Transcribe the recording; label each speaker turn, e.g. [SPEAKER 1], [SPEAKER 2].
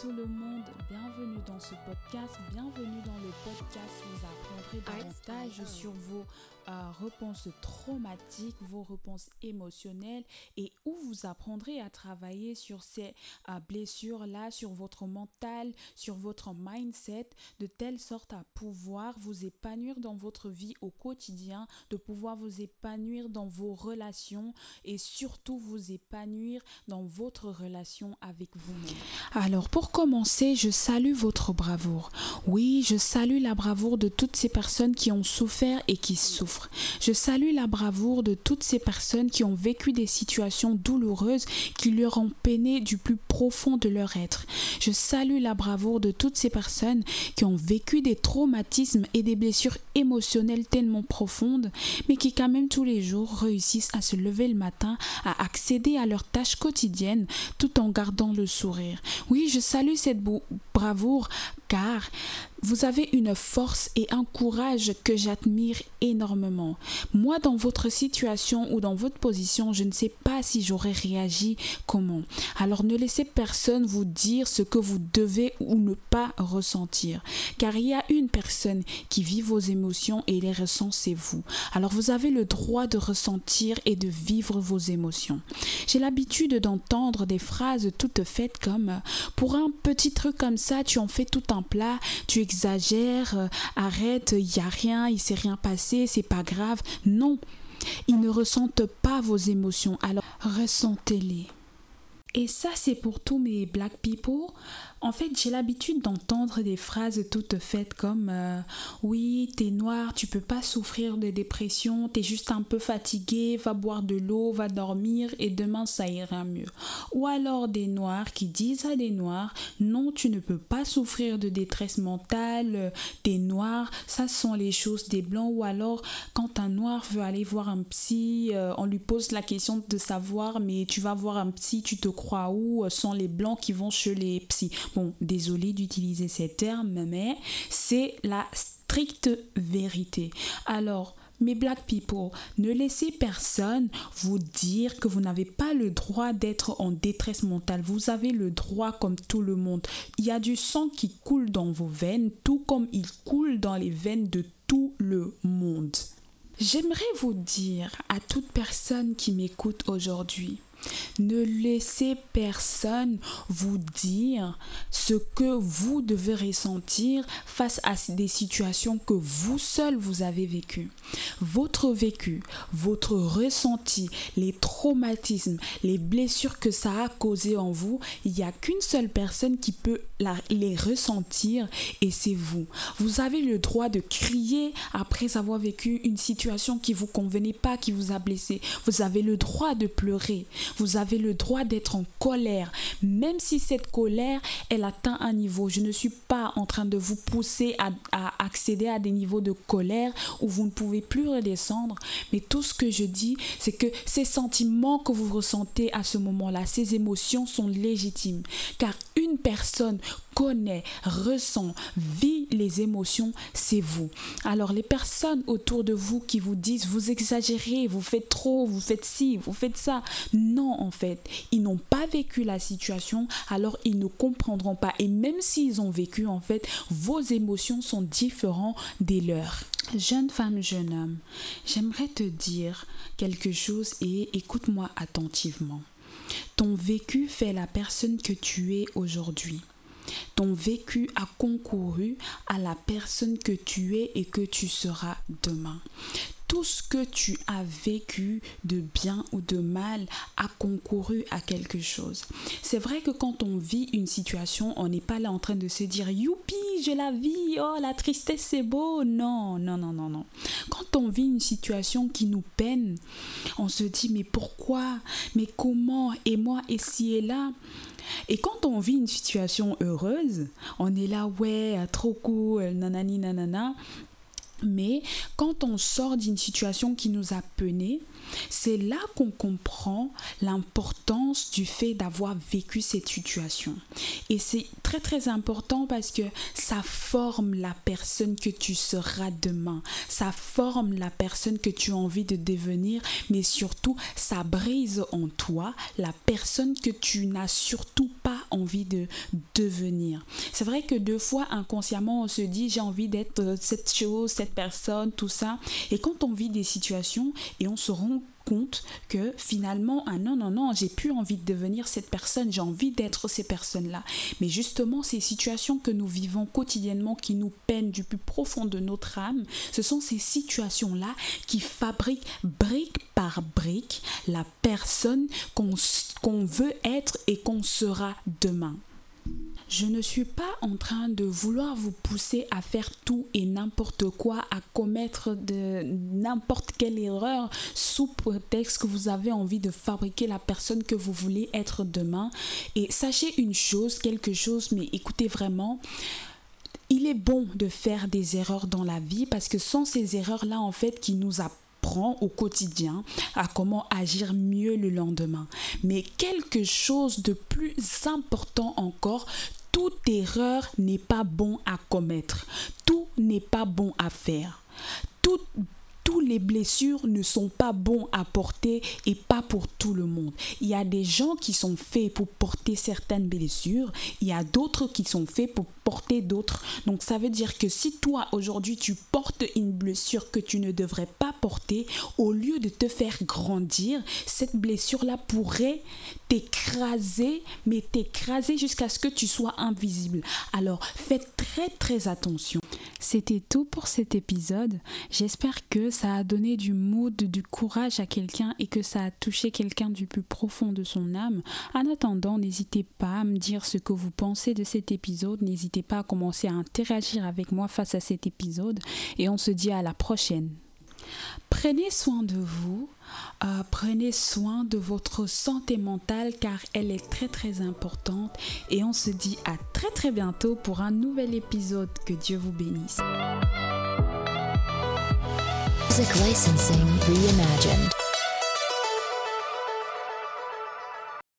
[SPEAKER 1] tout le monde, bienvenue dans ce podcast, bienvenue dans le podcast vous apprendrez davantage sur vos euh, réponses traumatiques, vos réponses émotionnelles et où vous apprendrez à travailler sur ces euh, blessures-là, sur votre mental, sur votre mindset, de telle sorte à pouvoir vous épanouir dans votre vie au quotidien, de pouvoir vous épanouir dans vos relations et surtout vous épanouir dans votre relation avec vous-même. Alors pour commencer, je salue votre bravoure. Oui, je salue la bravoure de toutes ces personnes qui ont souffert et qui souffrent. Je salue la bravoure de toutes ces personnes qui ont vécu des situations douloureuses qui leur ont peiné du plus profond de leur être. Je salue la bravoure de toutes ces personnes qui ont vécu des traumatismes et des blessures émotionnelles tellement profondes, mais qui quand même tous les jours réussissent à se lever le matin, à accéder à leurs tâches quotidiennes tout en gardant le sourire. Oui, je salue cette bravoure car vous avez une force et un courage que j'admire énormément. Moi, dans votre situation ou dans votre position, je ne sais pas si j'aurais réagi comment. Alors ne laissez personne vous dire ce que vous devez ou ne pas ressentir. Car il y a une personne qui vit vos émotions et les ressent, c'est vous. Alors vous avez le droit de ressentir et de vivre vos émotions. J'ai l'habitude d'entendre des phrases toutes faites comme pour un petit truc comme ça, tu en fais tout un plat, tu exagères, euh, arrête, il n'y a rien, il s'est rien passé, c'est pas grave. Non, ils ne ressentent pas vos émotions, alors ressentez-les. Et ça, c'est pour tous mes black people. En fait, j'ai l'habitude d'entendre des phrases toutes faites comme euh, Oui, t'es noir, tu peux pas souffrir de dépression, t'es juste un peu fatigué, va boire de l'eau, va dormir et demain ça ira mieux. Ou alors des noirs qui disent à des noirs Non, tu ne peux pas souffrir de détresse mentale, t'es noir, ça sont les choses des blancs. Ou alors, quand un noir veut aller voir un psy, euh, on lui pose la question de savoir Mais tu vas voir un psy, tu te crois où Sont les blancs qui vont chez les psys. Bon, désolé d'utiliser ces termes, mais c'est la stricte vérité. Alors, mes black people, ne laissez personne vous dire que vous n'avez pas le droit d'être en détresse mentale. Vous avez le droit comme tout le monde. Il y a du sang qui coule dans vos veines, tout comme il coule dans les veines de tout le monde. J'aimerais vous dire à toute personne qui m'écoute aujourd'hui, ne laissez personne vous dire ce que vous devez ressentir face à des situations que vous seul vous avez vécues. Votre vécu, votre ressenti, les traumatismes, les blessures que ça a causé en vous, il n'y a qu'une seule personne qui peut les ressentir et c'est vous. Vous avez le droit de crier après avoir vécu une situation qui vous convenait pas, qui vous a blessé. Vous avez le droit de pleurer. Vous avez le droit d'être en colère, même si cette colère, elle atteint un niveau. Je ne suis pas en train de vous pousser à, accéder à des niveaux de colère où vous ne pouvez plus redescendre, mais tout ce que je dis, c'est que ces sentiments que vous ressentez à ce moment-là, ces émotions sont légitimes, car une personne connaît, ressent, vit les émotions, c'est vous. Alors les personnes autour de vous qui vous disent vous exagérez, vous faites trop, vous faites ci, vous faites ça. Non, en fait, ils n'ont pas vécu la situation, alors ils ne comprendront pas. Et même s'ils ont vécu, en fait, vos émotions sont différentes des leurs. Jeune femme, jeune homme, j'aimerais te dire quelque chose et écoute-moi attentivement. Ton vécu fait la personne que tu es aujourd'hui. Ton vécu a concouru à la personne que tu es et que tu seras demain tout ce que tu as vécu de bien ou de mal a concouru à quelque chose. C'est vrai que quand on vit une situation, on n'est pas là en train de se dire youpi, je la vis, oh la tristesse c'est beau. Non, non, non, non, non. Quand on vit une situation qui nous peine, on se dit mais pourquoi? Mais comment? Et moi, et si et là? Et quand on vit une situation heureuse, on est là, ouais, trop cool, nanani, nanana. Mais quand on sort d'une situation qui nous a peinés, c'est là qu'on comprend l'importance du fait d'avoir vécu cette situation. Et c'est très très important parce que ça forme la personne que tu seras demain. Ça forme la personne que tu as envie de devenir, mais surtout ça brise en toi la personne que tu n'as surtout envie de devenir. C'est vrai que deux fois inconsciemment on se dit j'ai envie d'être euh, cette chose, cette personne, tout ça. Et quand on vit des situations et on se rend compte que finalement, ah non, non, non, j'ai plus envie de devenir cette personne, j'ai envie d'être ces personnes-là. Mais justement, ces situations que nous vivons quotidiennement, qui nous peinent du plus profond de notre âme, ce sont ces situations-là qui fabriquent brique par brique la personne qu'on veut être et qu'on sera demain. Je ne suis pas en train de vouloir vous pousser à faire tout et n'importe quoi, à commettre n'importe quelle erreur sous prétexte que vous avez envie de fabriquer la personne que vous voulez être demain. Et sachez une chose, quelque chose, mais écoutez vraiment, il est bon de faire des erreurs dans la vie parce que sans ces erreurs-là, en fait, qui nous au quotidien à comment agir mieux le lendemain. Mais quelque chose de plus important encore, toute erreur n'est pas bon à commettre. Tout n'est pas bon à faire. Tout, tous les blessures ne sont pas bons à porter et pas pour tout le monde. Il y a des gens qui sont faits pour porter certaines blessures, il y a d'autres qui sont faits pour porter d'autres. Donc ça veut dire que si toi aujourd'hui tu portes une blessure que tu ne devrais pas porter, au lieu de te faire grandir, cette blessure-là pourrait t'écraser, mais t'écraser jusqu'à ce que tu sois invisible. Alors faites très très attention. C'était tout pour cet épisode. J'espère que ça a donné du mood, du courage à quelqu'un et que ça a touché quelqu'un du plus profond de son âme. En attendant, n'hésitez pas à me dire ce que vous pensez de cet épisode. N'hésitez pas à commencer à interagir avec moi face à cet épisode. Et on se dit à la prochaine. Prenez soin de vous, euh, prenez soin de votre santé mentale car elle est très très importante et on se dit à très très bientôt pour un nouvel épisode. Que Dieu vous bénisse.